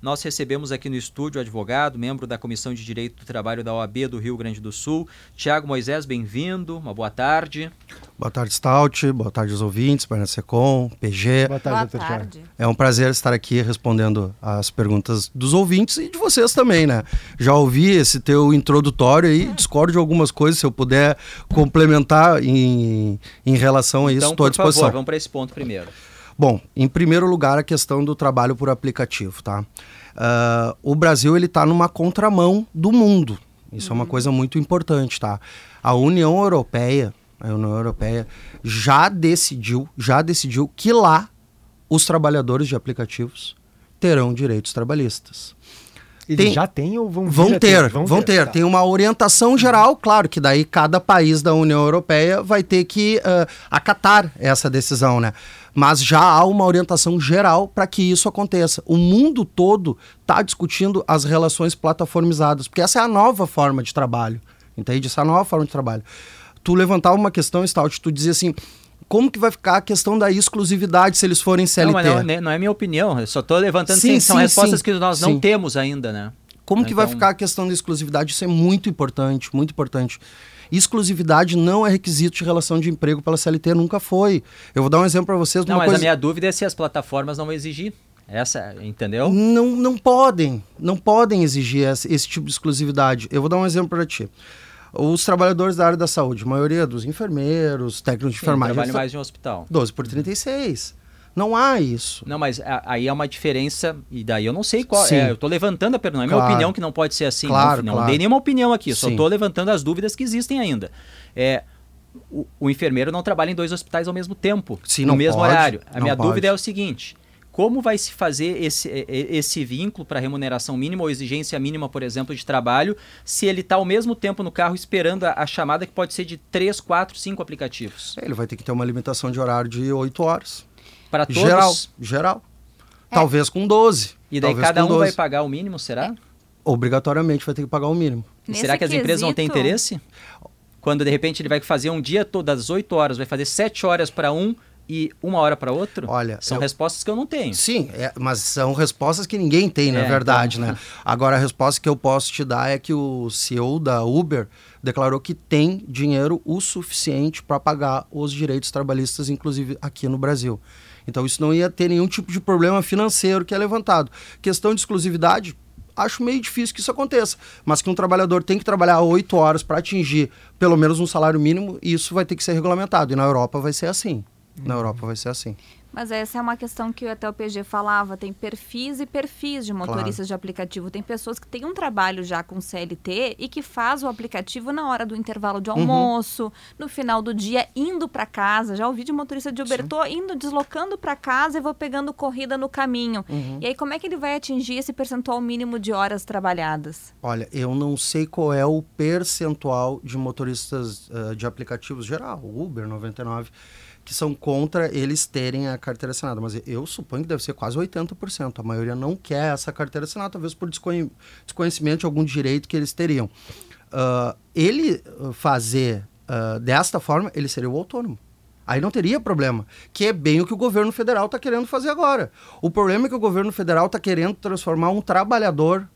Nós recebemos aqui no estúdio o advogado, membro da Comissão de Direito do Trabalho da OAB do Rio Grande do Sul, Tiago Moisés, bem-vindo, uma boa tarde. Boa tarde, Stout, boa tarde aos ouvintes, Barna Secom, PG. Boa tarde, boa tarde. É um prazer estar aqui respondendo as perguntas dos ouvintes e de vocês também, né? Já ouvi esse teu introdutório aí, discordo de algumas coisas, se eu puder complementar em, em relação a isso, então, estou à disposição. Favor, vamos para esse ponto primeiro. Bom, em primeiro lugar, a questão do trabalho por aplicativo, tá? Uh, o Brasil ele está numa contramão do mundo. Isso uhum. é uma coisa muito importante, tá? A União Europeia, a União Europeia já decidiu, já decidiu que lá os trabalhadores de aplicativos terão direitos trabalhistas. Eles tem, já têm ou vão, vão ter? ter vão, vão ter. ter. Tá. Tem uma orientação geral, claro que daí cada país da União Europeia vai ter que uh, acatar essa decisão, né? Mas já há uma orientação geral para que isso aconteça. O mundo todo está discutindo as relações plataformizadas, porque essa é a nova forma de trabalho, entende? Essa é a nova forma de trabalho. Tu levantava uma questão, Stout, tu dizia assim, como que vai ficar a questão da exclusividade se eles forem CLT? Não, não, né, não é minha opinião, eu só estou levantando sim, sim, são sim, respostas que nós não temos ainda, né? Como então... que vai então ficar a questão da exclusividade? Isso é muito importante, muito importante. Exclusividade não é requisito de relação de emprego pela CLT, nunca foi. Eu vou dar um exemplo para vocês. Não, mas coisa... a minha dúvida é se as plataformas não vão exigir. Essa, entendeu? Não, não podem, não podem exigir esse, esse tipo de exclusividade. Eu vou dar um exemplo para ti. Os trabalhadores da área da saúde, a maioria dos enfermeiros, técnicos de enfermagem. Trabalham mais em um hospital. 12 por 36. Não há isso. Não, mas aí é uma diferença, e daí eu não sei qual. É, eu estou levantando a pergunta. Não é claro. minha opinião que não pode ser assim. Claro, não, claro. não dei nenhuma opinião aqui, só estou levantando as dúvidas que existem ainda. É, o, o, enfermeiro não trabalha em dois hospitais ao mesmo tempo, Sim, no mesmo pode, horário. A minha pode. dúvida é o seguinte: como vai se fazer esse, esse vínculo para remuneração mínima ou exigência mínima, por exemplo, de trabalho, se ele está ao mesmo tempo no carro esperando a, a, chamada que pode ser de 3, 4, 5 aplicativos? Ele vai ter que ter uma limitação de horário de 8 horas. Para todos? Geral, geral. É. Talvez com 12. E daí cada um 12. vai pagar o mínimo, será? É. Obrigatoriamente vai ter que pagar o mínimo. será que as empresas não têm interesse? Quando de repente ele vai fazer um dia todo às 8 horas, vai fazer 7 horas para um e uma hora para outro? Olha, são eu... respostas que eu não tenho. Sim, é, mas são respostas que ninguém tem, na é, verdade, então... né? Agora a resposta que eu posso te dar é que o CEO da Uber declarou que tem dinheiro o suficiente para pagar os direitos trabalhistas, inclusive aqui no Brasil. Então isso não ia ter nenhum tipo de problema financeiro que é levantado. Questão de exclusividade, acho meio difícil que isso aconteça. Mas que um trabalhador tem que trabalhar oito horas para atingir pelo menos um salário mínimo, isso vai ter que ser regulamentado. E na Europa vai ser assim. Na Europa vai ser assim. Mas essa é uma questão que até o PG falava, tem perfis e perfis de motoristas claro. de aplicativo. Tem pessoas que têm um trabalho já com CLT e que faz o aplicativo na hora do intervalo de uhum. almoço, uhum. no final do dia, indo para casa. Já ouvi de motorista de Uber, Sim. tô indo, deslocando para casa e vou pegando corrida no caminho. Uhum. E aí, como é que ele vai atingir esse percentual mínimo de horas trabalhadas? Olha, eu não sei qual é o percentual de motoristas uh, de aplicativos geral, Uber 99 que são contra eles terem a carteira assinada, mas eu suponho que deve ser quase 80%. A maioria não quer essa carteira assinada, talvez por desconhecimento de algum direito que eles teriam. Uh, ele fazer uh, desta forma, ele seria o autônomo. Aí não teria problema, que é bem o que o governo federal está querendo fazer agora. O problema é que o governo federal está querendo transformar um trabalhador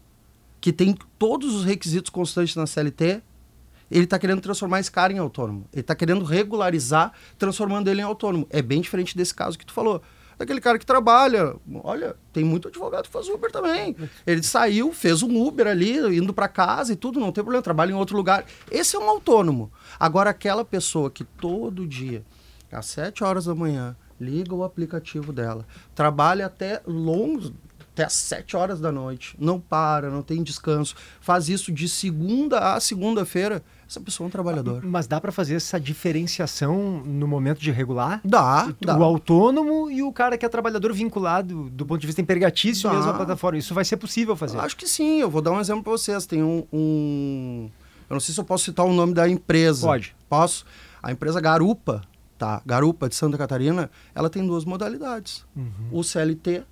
que tem todos os requisitos constantes na CLT ele está querendo transformar esse cara em autônomo. Ele está querendo regularizar, transformando ele em autônomo. É bem diferente desse caso que tu falou. Daquele cara que trabalha. Olha, tem muito advogado que faz Uber também. Ele saiu, fez um Uber ali, indo para casa e tudo, não tem problema, trabalha em outro lugar. Esse é um autônomo. Agora, aquela pessoa que todo dia, às 7 horas da manhã, liga o aplicativo dela, trabalha até longos, até às 7 horas da noite, não para, não tem descanso, faz isso de segunda a segunda-feira, essa pessoa é um trabalhador. Mas dá para fazer essa diferenciação no momento de regular? Dá. O, dá. autônomo e o cara que é trabalhador vinculado do ponto de vista empregatício dá. mesmo à plataforma. Isso vai ser possível fazer? Acho que sim. Eu vou dar um exemplo para vocês. Tem um, um, Eu não sei se eu posso citar o nome da empresa. Pode. Posso? A empresa Garupa, tá? Garupa de Santa Catarina, ela tem duas modalidades. Uhum. O CLT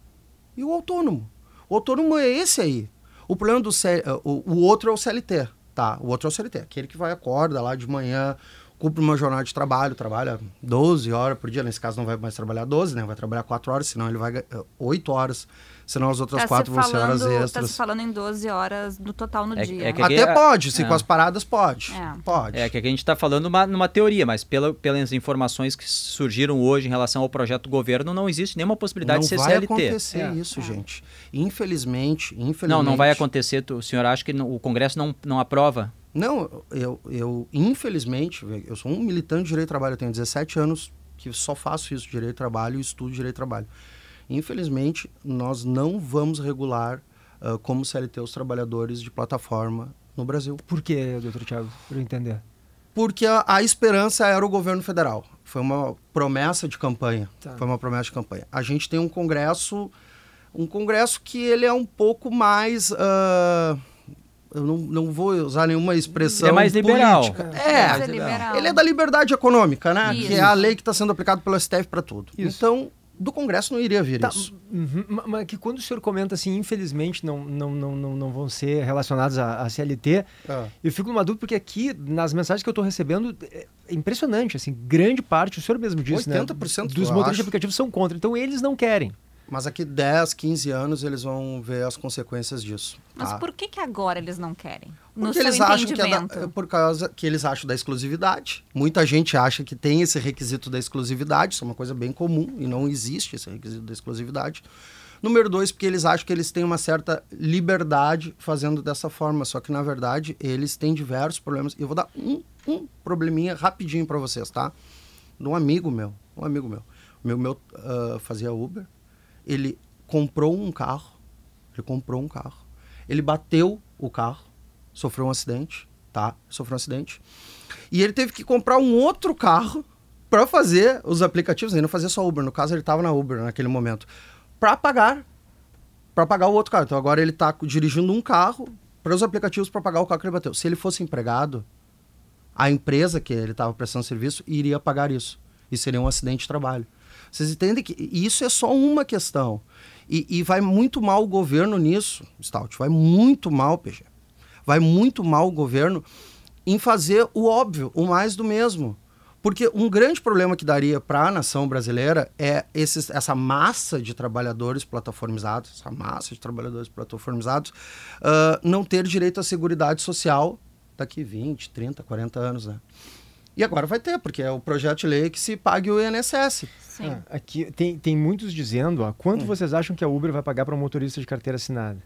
e o autônomo. O autônomo é esse aí. O problema do C... o, o outro é o CLT. Tá, o outro é o CLT, aquele que vai acorda lá de manhã, cumpre uma jornada de trabalho, trabalha 12 horas por dia, nesse caso não vai mais trabalhar 12, né? Vai trabalhar 4 horas, senão ele vai 8 horas senão as outras Tá se quatro vão ser horas falando- Tá extras. se falando em 12 horas no total no É- dia. é que- Até é- pode, se é. com as paradas pode. É. Pode. É que a gente está falando numa, numa teoria, mas pela, pelas informações que surgiram hoje em relação ao projeto do governo, não existe nenhuma possibilidade não de ser vai CLT. acontecer É. isso, gente. Infelizmente, infelizmente. Não, não vai acontecer. O senhor acha que o Congresso não, não aprova? Não, eu, eu, infelizmente, eu sou um militante de direito de trabalho, eu tenho 17 anos que só faço isso, direito de trabalho e estudo direito de trabalho. Infelizmente, nós não vamos regular ah, como CLT os trabalhadores de plataforma no Brasil. Por quê, doutor Tiago? Para eu entender. Porque a, a esperança era o governo federal. Foi uma promessa de campanha. Tá. Foi uma promessa de campanha. A gente tem um congresso, um congresso que ele é um pouco mais. ah, eu não, não vou usar nenhuma expressão. Ele é mais liberal. política. É, É, é liberal. ele é da liberdade econômica, né? Isso. Que é a lei que está sendo aplicada pelo STF para tudo. Isso. Então, do Congresso não iria vir Tá, isso. uhum, ma- mas que quando o senhor comenta assim, infelizmente não, não, não, não, não vão ser relacionados à, à CLT, Ah. eu fico numa dúvida porque aqui, nas mensagens que eu estou recebendo, é impressionante, assim, grande parte, o senhor mesmo disse, né? 80% dos eu motoristas acho. aplicativos são contra, então eles não querem. Mas aqui 10, 15 anos eles vão ver as consequências disso. Mas tá? por que, que agora eles não querem? Porque eles acham que é da, é por causa que eles acham da exclusividade. Muita gente acha que tem esse requisito da exclusividade, isso é uma coisa bem comum e não existe esse requisito da exclusividade. Número dois, porque eles acham que eles têm uma certa liberdade fazendo dessa forma, só que na verdade eles têm diversos problemas. E eu vou dar um, um probleminha rapidinho para vocês, tá? De um amigo meu, um amigo meu, meu meu ah, fazia Uber, ele comprou um carro, ele comprou um carro, ele bateu o carro, sofreu um acidente, tá? Sofreu um acidente. E ele teve que comprar um outro carro para fazer os aplicativos. Ele não fazia só Uber, no caso ele estava na Uber naquele momento, para pagar, para pagar o outro carro. Então agora ele está dirigindo um carro para os aplicativos para pagar o carro que ele bateu. Se ele fosse empregado, a empresa que ele estava prestando serviço iria pagar isso. E seria um acidente de trabalho. Vocês entendem que isso é só uma questão. E, e vai muito mal o governo nisso, Stout. Vai muito mal, PG. Vai muito mal o governo em fazer o óbvio, o mais do mesmo. Porque um grande problema que daria para a nação brasileira é esses, essa massa de trabalhadores plataformizados, essa massa de trabalhadores plataformizados, ah, não ter direito à seguridade social daqui 20, 30, 40 anos, né? E agora vai ter, porque é o projeto de lei que se pague o INSS. Sim. Ah, aqui tem, tem muitos dizendo, ó, quanto vocês acham que a Uber vai pagar para um motorista de carteira assinada?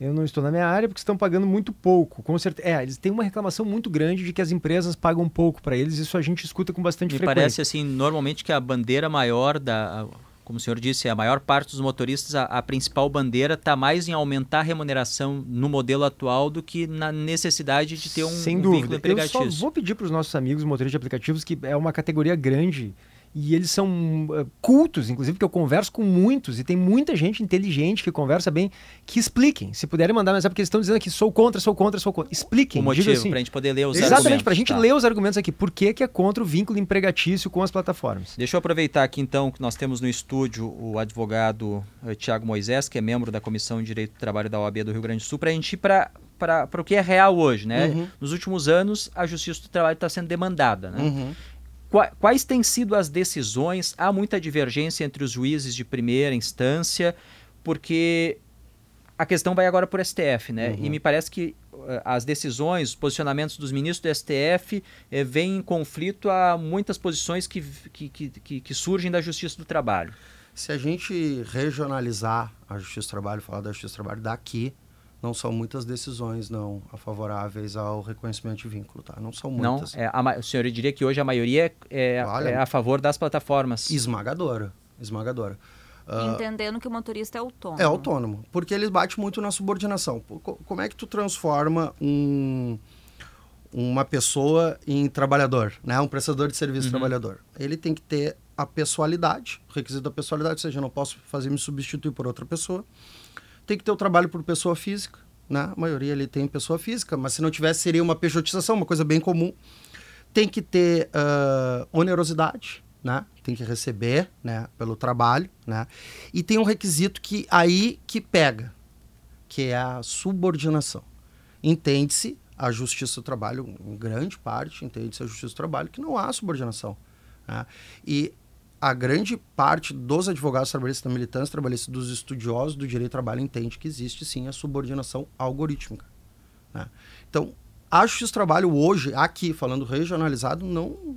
Eu não estou na minha área porque estão pagando muito pouco. Com certeza. É, eles têm uma reclamação muito grande de que as empresas pagam pouco para eles. Isso a gente escuta com bastante Me frequência. parece assim, normalmente que a bandeira maior da. Como o senhor disse, a maior parte dos motoristas, a, a principal bandeira está mais em aumentar a remuneração no modelo atual do que na necessidade de ter um, Sem um dúvida. Eu só vou pedir para os nossos amigos motoristas de aplicativos que é uma categoria grande e eles são eh, cultos, inclusive, porque eu converso com muitos e tem muita gente inteligente que conversa bem, que expliquem. Se puderem mandar mensagem, porque eles estão dizendo aqui, sou contra, sou contra, sou contra. Expliquem. o motivo, assim. para a gente poder ler os Exatamente, argumentos. para a gente tá. ler os argumentos aqui. Por que, que é contra o vínculo empregatício com as plataformas? Deixa eu aproveitar aqui então que nós temos no estúdio o advogado eh, Tiago Moisés, que é membro da Comissão de Direito do Trabalho da OAB do Rio Grande do Sul, para a gente ir para o que é real hoje. Né? Uhum. Nos últimos anos, a Justiça do Trabalho está sendo demandada. Né? Uhum. Qua- Quais têm sido as decisões? Há muita divergência entre os juízes de primeira instância, porque a questão vai agora por STF, né? E me parece que eh, as decisões, os posicionamentos dos ministros do STF eh, vêm em conflito a muitas posições que, que, que- que surgem da Justiça do Trabalho. Se a gente regionalizar a Justiça do Trabalho, falar da Justiça do Trabalho daqui, não são muitas decisões não favoráveis ao reconhecimento de vínculo, tá? Não são Não, muitas. é, a, o senhor diria que hoje a maioria é, Olha, é a favor das plataformas. Esmagadora, esmagadora. Ah, Entendendo que o motorista é autônomo. é autônomo, porque ele bate muito na subordinação. Como é que tu transforma um, uma pessoa em trabalhador, né? Um prestador de serviço trabalhador? Ele tem que ter a pessoalidade, o requisito da pessoalidade, ou seja, eu não posso fazer me substituir por outra pessoa. Tem que ter o trabalho por pessoa física, né? A maioria ele tem pessoa física, mas se não tivesse seria uma pejotização, uma coisa bem comum. Tem que ter ah, onerosidade, né? Tem que receber, né? Pelo trabalho, né? E tem um requisito que aí que pega, que é a subordinação. Entende-se a Justiça do Trabalho, em grande parte, entende-se a Justiça do Trabalho que não há subordinação. né? E a grande parte dos advogados trabalhistas, militantes trabalhistas, dos estudiosos do direito do trabalho entende que existe sim a subordinação algorítmica. Né? Então, a Justiça do Trabalho hoje, aqui, falando regionalizado, não.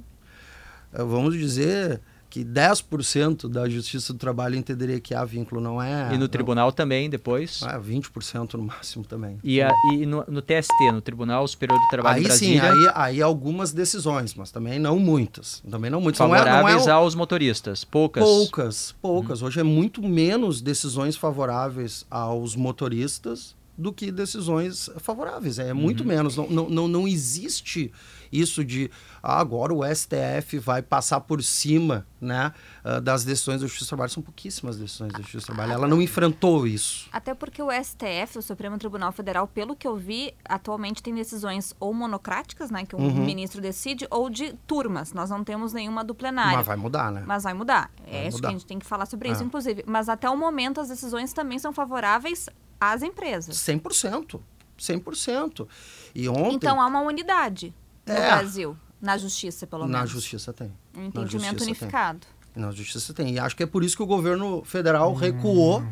eh, Vamos dizer que 10% da Justiça do Trabalho entenderia que há vínculo, não é. E no não- tribunal também, depois. é 20% no máximo também. E, a- e no, no TST, no Tribunal Superior do Trabalho Aí em sim, Brasília, aí, aí algumas decisões, mas também não muitas. Também não muitas. Não é, não é favoráveis aos motoristas. Poucas. Poucas, poucas. Hoje é muito menos decisões favoráveis aos motoristas do que decisões favoráveis. É muito menos. Não, não, não, não existe isso de ah, agora o STF vai passar por cima né, ah, das decisões da Justiça do Trabalho. São pouquíssimas decisões da Justiça do Trabalho. Ela não enfrentou isso. Até porque o STF, o Supremo Tribunal Federal, pelo que eu vi, atualmente tem decisões ou monocráticas, né, que um Uhum. ministro decide, ou de turmas. Nós não temos nenhuma do plenário. Mas vai mudar, né? Mas vai mudar. Vai é isso que a gente tem que falar sobre É. isso, inclusive. Mas até o momento as decisões também são favoráveis às empresas. 100%. 100%. E ontem, Então há uma unidade no É. Brasil, na justiça, pelo na menos. Justiça tem. Um Na entendimento Justiça tem. unificado. Na justiça tem. E acho que é por isso que o governo federal recuou,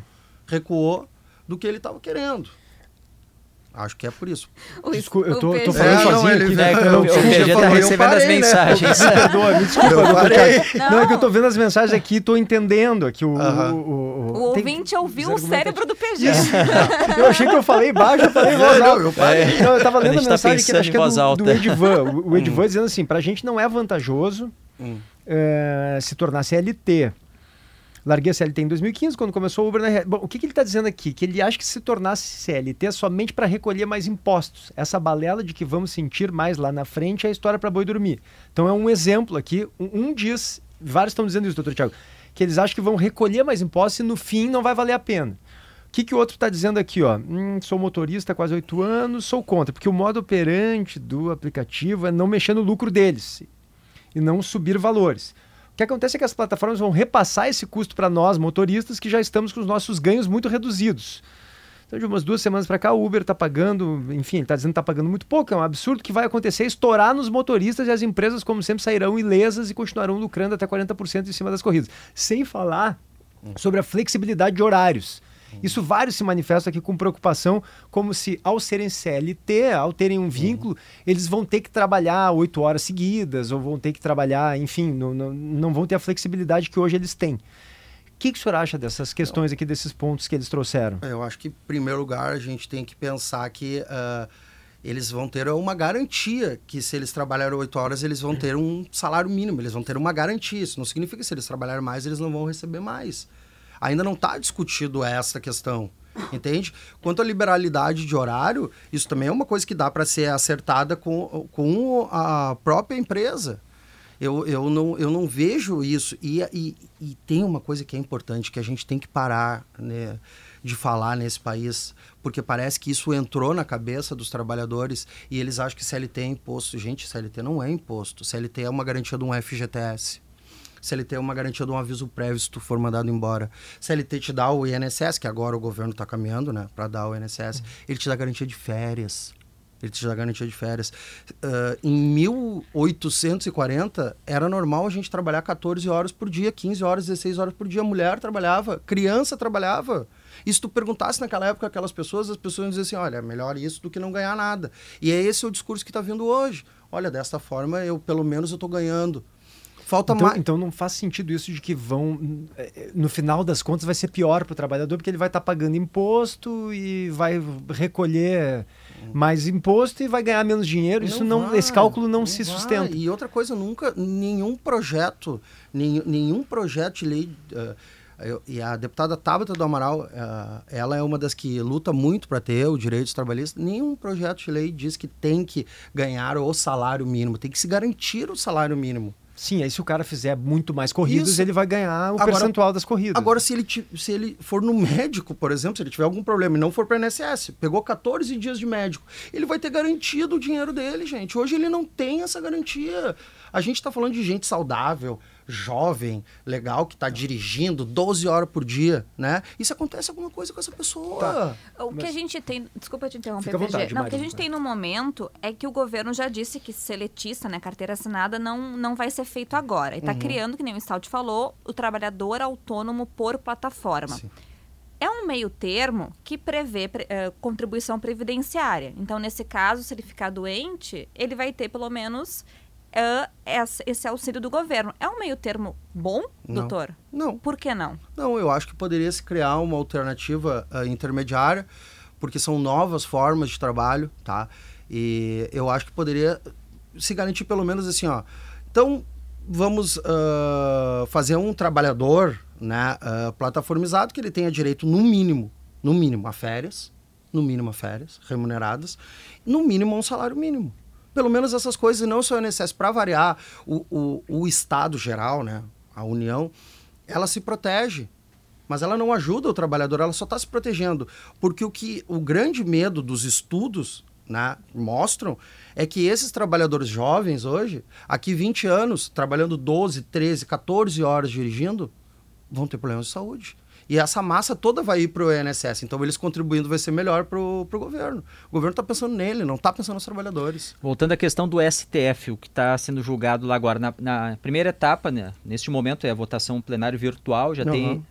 recuou do que ele estava querendo. Acho que é por isso. O Desculpa, eu o tô- tô falando É, não, sozinho ele- aqui. É, que Eu o, o PG tá eu recebendo as parei, né? mensagens. Me perdoa, me desculpa, Eu. Não. Não. é que eu tô vendo as mensagens aqui e tô entendendo aqui o... Aham. o, o, O tem- ouvinte ouviu o cérebro do PG. Eu achei que eu falei baixo, eu falei voz Não, alta. eu parei. Não, eu tava A lendo a, gente tá mensagem aqui, pensando acho que é do, do Edvan. O, o Edvan dizendo assim, pra gente não é vantajoso Hum. eh, se tornar CLT. Larguei a CLT em 2015, quando começou o Uber. Na... Bom, o que, que ele está dizendo aqui? Que ele acha que se tornasse CLT é somente para recolher mais impostos. Essa balela de que vamos sentir mais lá na frente é a história para boi dormir. Então é um exemplo aqui. Um, um diz, vários estão dizendo isso, doutor Tiago, que eles acham que vão recolher mais impostos e no fim não vai valer a pena. O que, que o outro está dizendo aqui? Ó? Hum, sou motorista há quase oito anos, sou contra, porque o modo operante do aplicativo é não mexer no lucro deles e não subir valores. O que acontece é que as plataformas vão repassar esse custo para nós, motoristas, que já estamos com os nossos ganhos muito reduzidos. Então, de umas duas semanas para cá, o Uber está pagando, enfim, ele está dizendo que está pagando muito pouco. É um absurdo que vai acontecer, estourar nos motoristas e as empresas, como sempre, sairão ilesas e continuarão lucrando até 40% em cima das corridas. Sem falar sobre a flexibilidade de horários. Isso vários se manifestam aqui com preocupação, como se ao serem CLT, ao terem um vínculo, eles vão ter que trabalhar oito horas seguidas, ou vão ter que trabalhar, enfim, não, não, não vão ter a flexibilidade que hoje eles têm. O que, que o senhor acha dessas questões aqui, desses pontos que eles trouxeram? Eu acho que, em primeiro lugar, a gente tem que pensar que ah, eles vão ter uma garantia que se eles trabalharem oito horas, eles vão ter um salário mínimo, eles vão ter uma garantia. Isso não significa que se eles trabalharem mais, eles não vão receber mais. Ainda não está discutido essa questão. Entende? Quanto à liberalidade de horário, isso também é uma coisa que dá para ser acertada com, com a própria empresa. Eu, eu, não, eu não vejo isso. E, e, e tem uma coisa que é importante, que a gente tem que parar né, de falar nesse país, porque parece que isso entrou na cabeça dos trabalhadores e eles acham que CLT é imposto. Gente, CLT não é imposto. CLT é uma garantia de um FGTS. CLT é uma garantia de um aviso prévio se tu for mandado embora. CLT te dá o INSS, que agora o governo está caminhando, né, para dar o INSS. Ele te dá garantia de férias. Ele te dá garantia de férias. Uh, em 1840, era normal a gente trabalhar 14 horas por dia, 15 horas, 16 horas por dia. Mulher trabalhava, criança trabalhava. E se tu perguntasse naquela época aquelas pessoas, as pessoas iam dizer assim, olha, melhor isso do que não ganhar nada. E é esse o discurso que está vindo hoje. Olha, desta forma, eu pelo menos eu estou ganhando. Falta então, mais. então não faz sentido isso de que vão, eh, no final das contas, vai ser pior para o trabalhador, porque ele vai estar tá pagando imposto e vai recolher mais imposto e vai ganhar menos dinheiro. Isso não, vai, esse cálculo não, se vai. sustenta. E outra coisa, nunca, nenhum projeto, nenhum, nenhum projeto de lei. Uh, eu, e a deputada Tabata do Amaral, uh, ela é uma das que luta muito para ter o direito trabalhista. Nenhum projeto de lei diz que tem que ganhar o salário mínimo, tem que se garantir o salário mínimo. Sim, aí se o cara fizer muito mais corridas, Isso. ele vai ganhar o Agora- percentual das corridas. Agora, se ele, se ele for no médico, por exemplo, se ele tiver algum problema e não for para INSS, pegou 14 dias de médico, ele vai ter garantido o dinheiro dele, gente. Hoje ele não tem essa garantia. A gente está falando de gente saudável, jovem, legal, que está dirigindo 12 horas por dia, né? E se acontece alguma coisa com essa pessoa. Tá. O que a gente tem. Desculpa te interromper, vontade. Não, o que a gente tem no momento é que o governo já disse que seletista, né, carteira assinada, não, não vai ser feito agora. E está Uhum. criando, que nem o Stout falou, o trabalhador autônomo por plataforma. Sim. É um meio termo que prevê pre- eh, contribuição previdenciária. Então, nesse caso, se ele ficar doente, ele vai ter pelo menos essa- esse auxílio do governo. É um meio termo bom, Não. doutor? Não, Por que não? Não, eu acho que poderia se criar uma alternativa ah, intermediária, porque são novas formas de trabalho, tá? E eu acho que poderia se garantir pelo menos assim, ó. Então, vamos ah, fazer um trabalhador, né, ah, plataformizado que ele tenha direito no mínimo, no mínimo a férias, no mínimo a férias remuneradas, no mínimo a um salário mínimo. Pelo menos essas coisas, e não só o INSS. Para variar, o, o, o Estado geral, né, a União, ela se protege, mas ela não ajuda o trabalhador, ela só está se protegendo. Porque o que o grande medo dos estudos né, mostram é que esses trabalhadores jovens hoje, aqui 20 anos, trabalhando 12, 13, 14 horas dirigindo, vão ter problemas de saúde. E essa massa toda vai ir para o INSS. Então, eles contribuindo vai ser melhor para o governo. O governo está pensando nele, não está pensando nos trabalhadores. Voltando à questão do STF, o que está sendo julgado lá agora. Na, na primeira etapa, né, neste momento, é a votação plenário virtual, já, Uhum. tem,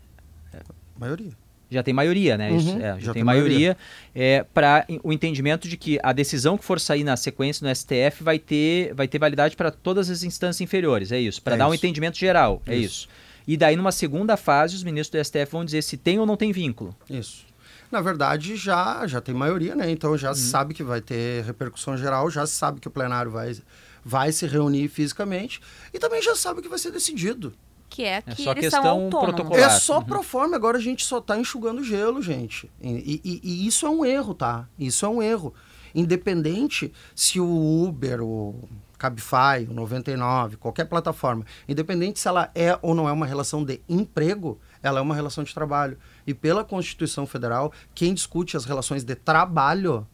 maioria. já tem maioria, né? Uhum, é, já, já tem tem maioria. É, para o entendimento de que a decisão que for sair na sequência no STF vai ter, vai ter validade para todas as instâncias inferiores, é isso. Para É dar um isso. entendimento geral, é Isso. isso. E daí, numa segunda fase, os ministros do STF vão dizer se tem ou não tem vínculo. Isso. Na verdade, já, já tem maioria, né? Então já se sabe que vai ter repercussão geral, já se sabe que o plenário vai, vai se reunir fisicamente e também já sabe que vai ser decidido. Que é que só eles questão são autônomos. protocolar. É só pro forma, agora a gente só tá enxugando gelo, gente. E, e- e isso é um erro, tá? Isso é um erro. Independente se o Uber, o Cabify, o 99, qualquer plataforma, independente se ela é ou não é uma relação de emprego, ela é uma relação de trabalho. E pela Constituição Federal, quem discute as relações de trabalho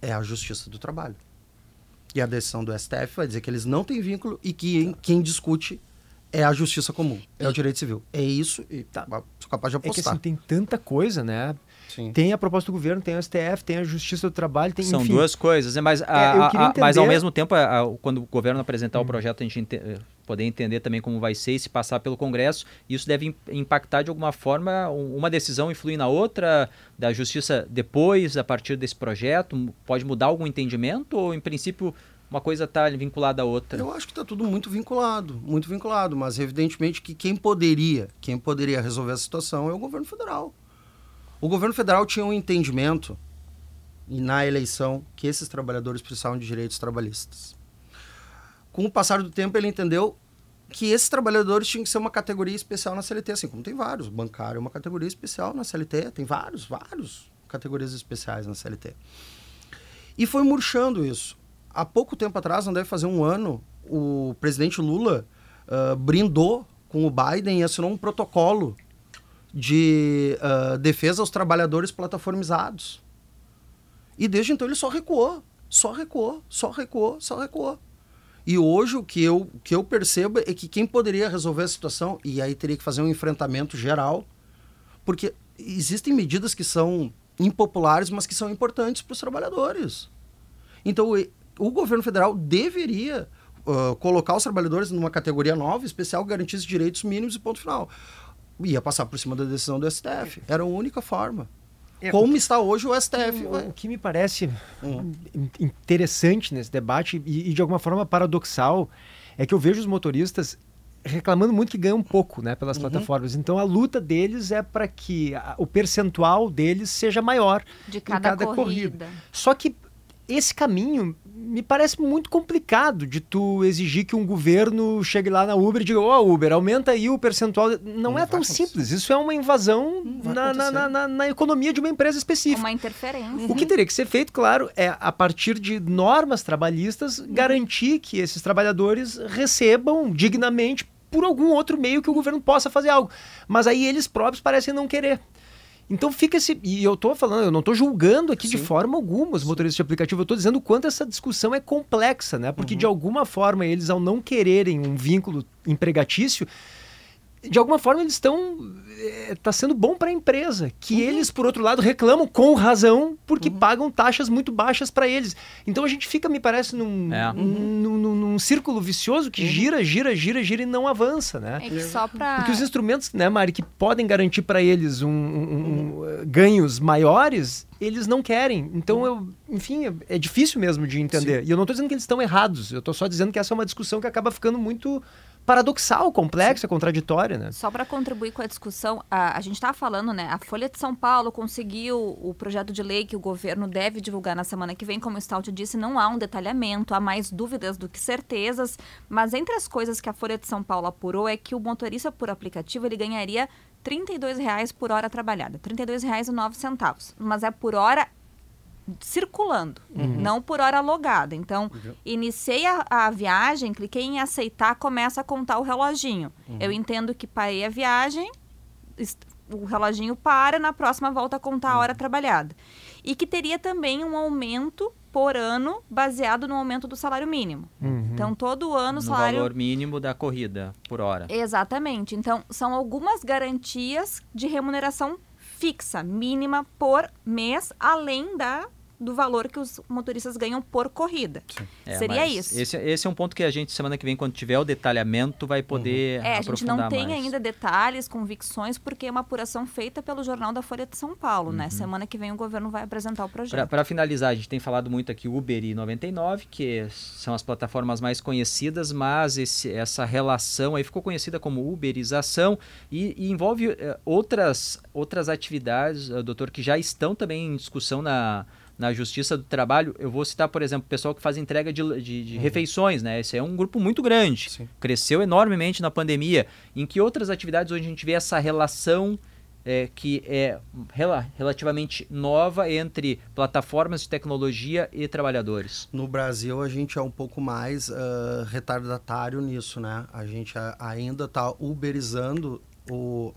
é a Justiça do Trabalho. E a decisão do STF vai dizer que eles não têm vínculo e que quem discute é a justiça comum, é o direito civil. É isso e Tá. sou capaz de É que apostar. assim, tem tanta coisa, né? Sim. Tem a proposta do governo, tem o STF, tem a Justiça do Trabalho, tem São enfim, duas coisas, né? mas, a- É, a- a- mas ao entender- mesmo tempo, a- a- quando o governo apresentar o projeto, a gente ente- eh, poder entender também como vai ser e se passar pelo Congresso, isso deve im- impactar de alguma forma, um- uma decisão influir na outra, da Justiça depois, a partir desse projeto, pode mudar algum entendimento ou, em princípio, uma coisa está vinculada à outra? Eu acho que está tudo muito vinculado, muito vinculado, mas evidentemente que quem poderia, quem poderia resolver a situação é o governo federal. O governo federal tinha um entendimento na eleição que esses trabalhadores precisavam de direitos trabalhistas. Com o passar do tempo, ele entendeu que esses trabalhadores tinham que ser uma categoria especial na CLT, assim como tem vários. Bancário é uma categoria especial na CLT, tem vários, vários categorias especiais na CLT. E foi murchando isso. Há pouco tempo atrás, não deve fazer um ano, o presidente Lula ah, brindou com o Biden e assinou um protocolo de ah, defesa aos trabalhadores plataformizados. E desde então ele só recuou, só recuou, só recuou, só recuou. E hoje o que eu, que eu percebo é que quem poderia resolver a situação, e aí teria que fazer um enfrentamento geral, porque existem medidas que são impopulares, mas que são importantes para os trabalhadores. Então, o governo federal deveria ah, colocar os trabalhadores numa categoria nova, especial, que garantisse direitos mínimos e ponto final. Ia passar por cima da decisão do STF. Era a única forma. É, Como está hoje o STF. O, o que me parece Hum. in- interessante nesse debate e, e de alguma forma paradoxal é que eu vejo os motoristas reclamando muito que ganham pouco né, pelas Uhum. plataformas. Então a luta deles é para que a- o percentual deles seja maior De em cada, corrida. corrida. Só que esse caminho me parece muito complicado de tu exigir que um governo chegue lá na Uber e diga, ó, Uber, aumenta aí o percentual. Não, Não é tão acontecer. simples. Isso é uma invasão na, na, na, na- na economia de uma empresa específica. Uma interferência. O que teria que ser feito, claro, é a partir de normas trabalhistas garantir que esses trabalhadores recebam dignamente por algum outro meio que o governo possa fazer algo. Mas aí eles próprios parecem não querer. Então fica esse. E eu tô falando, eu não tô julgando aqui de Sim. forma alguma os motoristas de aplicativo, eu tô dizendo o quanto essa discussão é complexa, né? Uhum. Porque de alguma forma eles, ao não quererem um vínculo empregatício, de alguma forma eles estão. Está sendo bom para a empresa. Que Uhum. eles, por outro lado, reclamam com razão porque pagam taxas muito baixas para eles. Então a gente fica, me parece, num, É. num, num- num círculo vicioso que gira, gira, gira, gira e não avança, né? É que só para Porque os instrumentos, né, Mari, que podem garantir para eles um, um- um, eh, ganhos maiores, eles não querem. Então, eu, enfim, é, é difícil mesmo de entender. E eu não estou dizendo que eles estão errados. Eu estou só dizendo que essa é uma discussão que acaba ficando muito paradoxal, complexa, contraditória, né? Só para contribuir com a discussão, a, a gente estava falando, né? A Folha de São Paulo conseguiu o projeto de lei que o governo deve divulgar na semana que vem, como o Stout disse, não há um detalhamento, há mais dúvidas do que certezas. Mas entre as coisas que a Folha de São Paulo apurou é que o motorista por aplicativo ele ganharia R$ 32,00 por hora trabalhada, R$ 32,09. Mas é por hora circulando, não por hora logada. Então, iniciei a, a viagem, cliquei em aceitar, começa a contar o reloginho. Eu entendo que parei a viagem, o reloginho para, na próxima volta a contar a hora trabalhada. E que teria também um aumento por ano baseado no aumento do salário mínimo. Então, todo ano o salário valor mínimo da corrida por hora. Exatamente. Então, são algumas garantias de remuneração fixa, mínima por mês, além da do valor que os motoristas ganham por corrida. É, Seria isso. Esse, esse é um ponto que a gente, semana que vem, quando tiver o detalhamento, vai poder É, a gente não tem mais. ainda detalhes, convicções, porque é uma apuração feita pelo Jornal da Folha de São Paulo, Uhum. né? Semana que vem o governo vai apresentar o projeto. Para finalizar, a gente tem falado muito aqui Uber e 99, que são as plataformas mais conhecidas, mas esse- essa relação aí ficou conhecida como uberização e, e envolve eh, outras, outras atividades, eh, doutor, que já estão também em discussão na, na Justiça do Trabalho. Eu vou citar, por exemplo, o pessoal que faz entrega de, de- de refeições, né? Esse é um grupo muito grande, Sim. cresceu enormemente na pandemia. Em que outras atividades hoje a gente vê essa relação é, que é rela- relativamente nova entre plataformas de tecnologia e trabalhadores. No Brasil, a gente é um pouco mais ah, retardatário nisso, né? A gente ainda está uberizando o...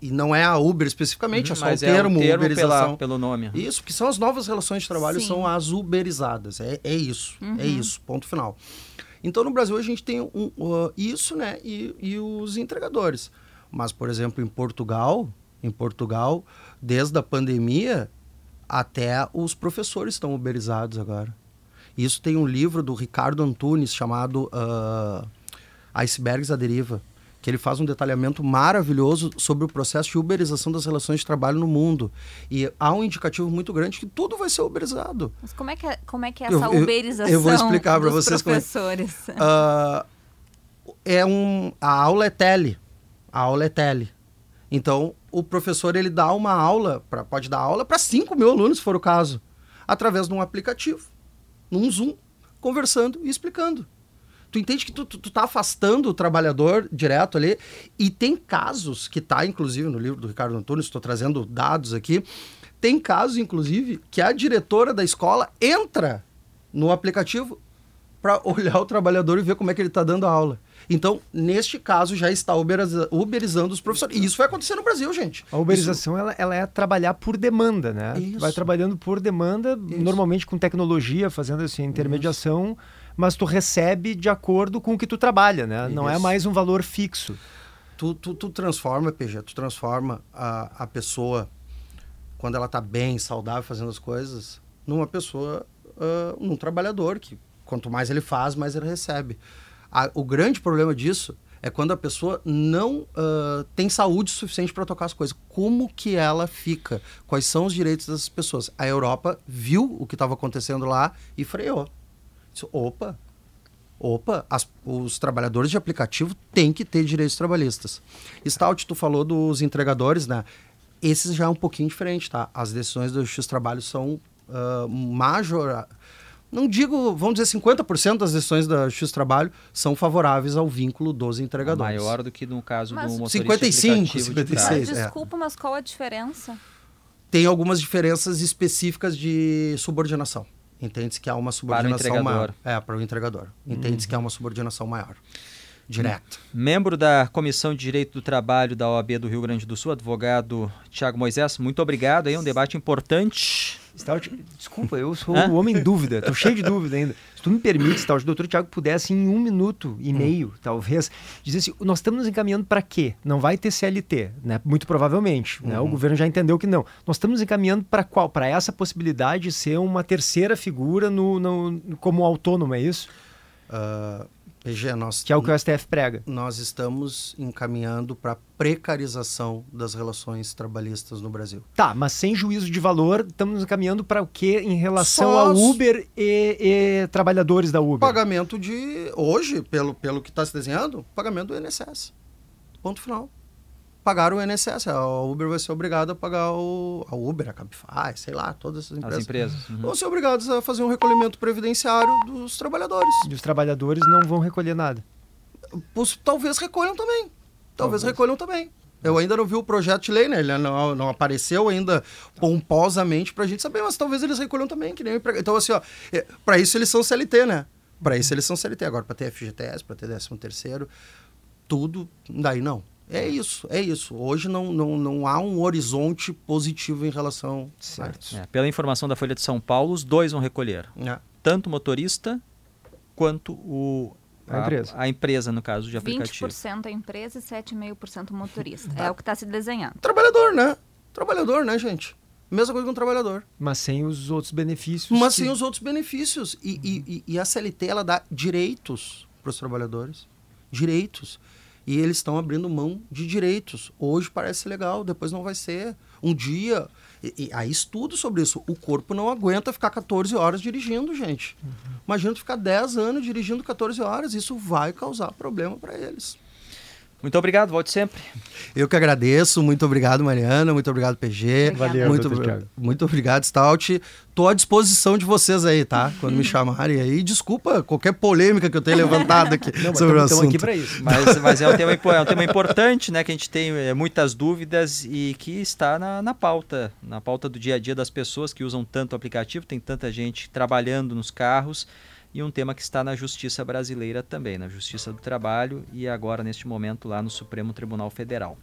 e- não é a Uber especificamente, é só o termo, é o termo uberização. pela, pelo nome. Isso, que são as novas relações de trabalho, Sim. são as uberizadas. É, é isso, é Uhum. isso, ponto final. Então, no Brasil, a gente tem um, uh, isso, né, e, e os entregadores. Mas, por exemplo, em Portugal, em Portugal, desde a pandemia, até os professores estão uberizados agora. Isso tem um livro do Ricardo Antunes chamado uh, Icebergs à Deriva, que ele faz um detalhamento maravilhoso sobre o processo de uberização das relações de trabalho no mundo. E há um indicativo muito grande que tudo vai ser uberizado. Mas como é que é, como é, que é Eu- essa eu- uberização eu vou explicar dos vocês como é- professores? Ah, é um, a aula é tele. A aula é tele. Então, o professor ele dá uma aula, pra, pode dar aula para 5 mil alunos, se for o caso, através de um aplicativo, num Zoom, conversando e explicando. Tu entende que tu, tu, tu tá afastando o trabalhador direto ali. E tem casos, que tá inclusive no livro do Ricardo Antunes, estou trazendo dados aqui. Tem casos, inclusive, que a diretora da escola entra no aplicativo para olhar o trabalhador e ver como é que ele está dando a aula. Então, neste caso, já está uberiza- uberizando os professores. E isso vai acontecer no Brasil, gente. A uberização ela, ela é trabalhar por demanda, né? Isso. Vai trabalhando por demanda, normalmente com tecnologia, fazendo essa intermediação, mas tu recebe de acordo com o que tu trabalha, né? Não é Isso. mais um valor fixo. Tu, tu, tu transforma, PG, tu transforma a, a pessoa, quando ela está bem, saudável, fazendo as coisas, numa pessoa, ah, num trabalhador, que quanto mais ele faz, mais ele recebe. A- o grande problema disso é quando a pessoa não ah, tem saúde suficiente para tocar as coisas. Como que ela fica? Quais são os direitos dessas pessoas? A Europa viu o que estava acontecendo lá e freou. Disse, opa, Opa, as- os trabalhadores de aplicativo têm que ter direitos trabalhistas. Stout, tu falou dos entregadores, né? Esses já é um pouquinho diferente, tá? As decisões do Justiça do Trabalho são ah, major... Não digo, vamos dizer 50% das decisões da Justiça do Trabalho são favoráveis ao vínculo dos entregadores. Maior do que no caso Mas- do motorista 55, aplicativo de 56. trás. Mas é. desculpa, mas qual a diferença? Tem algumas diferenças específicas de subordinação. Entende-se que há uma subordinação maior. É, para o entregador. Entende-se que há uma subordinação maior. direto. Membro da Comissão de Direito do Trabalho da OAB do Rio Grande do Sul, advogado Tiago Moisés, muito obrigado. Aí um debate importante. Stout, desculpa, eu sou o homem em dúvida, estou cheio de dúvida ainda. Se tu me permite, Stout, o doutor Tiago pudesse, em um minuto e hum. meio, talvez, dizer assim: nós estamos nos encaminhando para quê? Não vai ter CLT, né? Muito provavelmente. Uhum. Né? O uhum. governo já entendeu que não. Nós estamos nos encaminhando para qual? Para essa possibilidade de ser uma terceira figura no, no como autônomo, é isso? Uh, PG, nós, que é o que o STF prega. Nós estamos encaminhando para precarização das relações trabalhistas no Brasil. Tá, mas sem juízo de valor, estamos encaminhando para o que em relação Só ao Uber e, e, trabalhadores da Uber? Pagamento de, hoje, pelo, pelo que está se desenhando, pagamento do INSS. Ponto final pagar o INSS. A Uber vai ser obrigada a pagar o. A Uber, a Cabify, sei lá, todas essas empresas. As empresas. Uhum. Vão ser obrigadas a fazer um recolhimento previdenciário dos trabalhadores. E os trabalhadores não vão recolher nada. talvez recolham também. Talvez, talvez. recolham também. Eu ainda não vi o projeto de lei, né? Ele não, não apareceu ainda pomposamente pra gente saber, mas talvez eles recolham também, que nem Então, assim, ó, é, pra isso eles são CLT, né? Pra isso eles são CLT. Agora, pra ter FGTS, pra ter 13 terceiro, tudo, daí não. É isso, é isso. Hoje não, não, não há um horizonte positivo em relação certo. a isso. É, pela informação da Folha de São Paulo, os dois vão recolher. É. Tanto o motorista quanto o, a, a, empresa. a empresa, no caso de aplicativo. 20% a empresa e 7,5% o motorista. É o que está se desenhando. Trabalhador, né? Trabalhador, né, gente? Mesma coisa com o trabalhador. Mas sem os outros benefícios. Mas que... sem os outros benefícios. E, e, e a CLT, ela dá direitos para os trabalhadores. Direitos e eles estão abrindo mão de direitos. Hoje parece legal, depois não vai ser. Um dia. E, e há estudo sobre isso. O corpo não aguenta ficar 14 horas dirigindo, gente. Uhum. Imagina tu ficar 10 anos dirigindo 14 horas. Isso vai causar problema para eles. Muito obrigado, volte sempre. Eu que agradeço, muito obrigado, Mariana, muito obrigado, PG. Valeu, muito, muito obrigado, Stout. Estou à disposição de vocês aí, tá? Quando me chamarem aí. Desculpa qualquer polêmica que eu tenha levantado aqui Não, sobre o assunto. aqui para isso. Mas, mas é, um tema, é um tema importante, né? Que a gente tem é, muitas dúvidas e que está na, na pauta, na pauta do dia a dia das pessoas que usam tanto o aplicativo. Tem tanta gente trabalhando nos carros e um tema que está na justiça brasileira também, na Justiça do Trabalho e agora neste momento lá no Supremo Tribunal Federal.